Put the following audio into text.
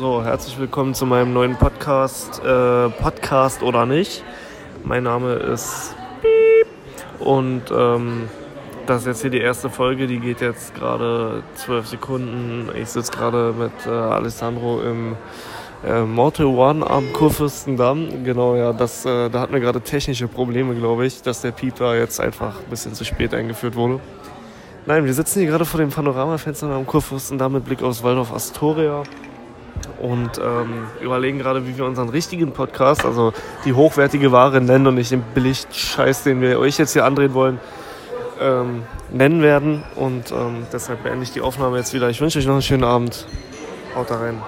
So, herzlich willkommen zu meinem neuen Podcast, äh, Podcast oder nicht. Mein Name ist Piep und ähm, das ist jetzt hier die erste Folge, die geht jetzt gerade zwölf Sekunden. Ich sitze gerade mit äh, Alessandro im äh, Mortal One am Kurfürstendamm. Genau, ja, das, äh, da hatten wir gerade technische Probleme, glaube ich, dass der Piep da jetzt einfach ein bisschen zu spät eingeführt wurde. Nein, wir sitzen hier gerade vor dem Panoramafenster am Kurfürstendamm mit Blick aufs Waldorf Astoria und ähm, überlegen gerade, wie wir unseren richtigen Podcast, also die hochwertige Ware nennen und nicht den Billig-Scheiß, den wir euch jetzt hier andrehen wollen, ähm, nennen werden. Und ähm, deshalb beende ich die Aufnahme jetzt wieder. Ich wünsche euch noch einen schönen Abend. Haut da rein.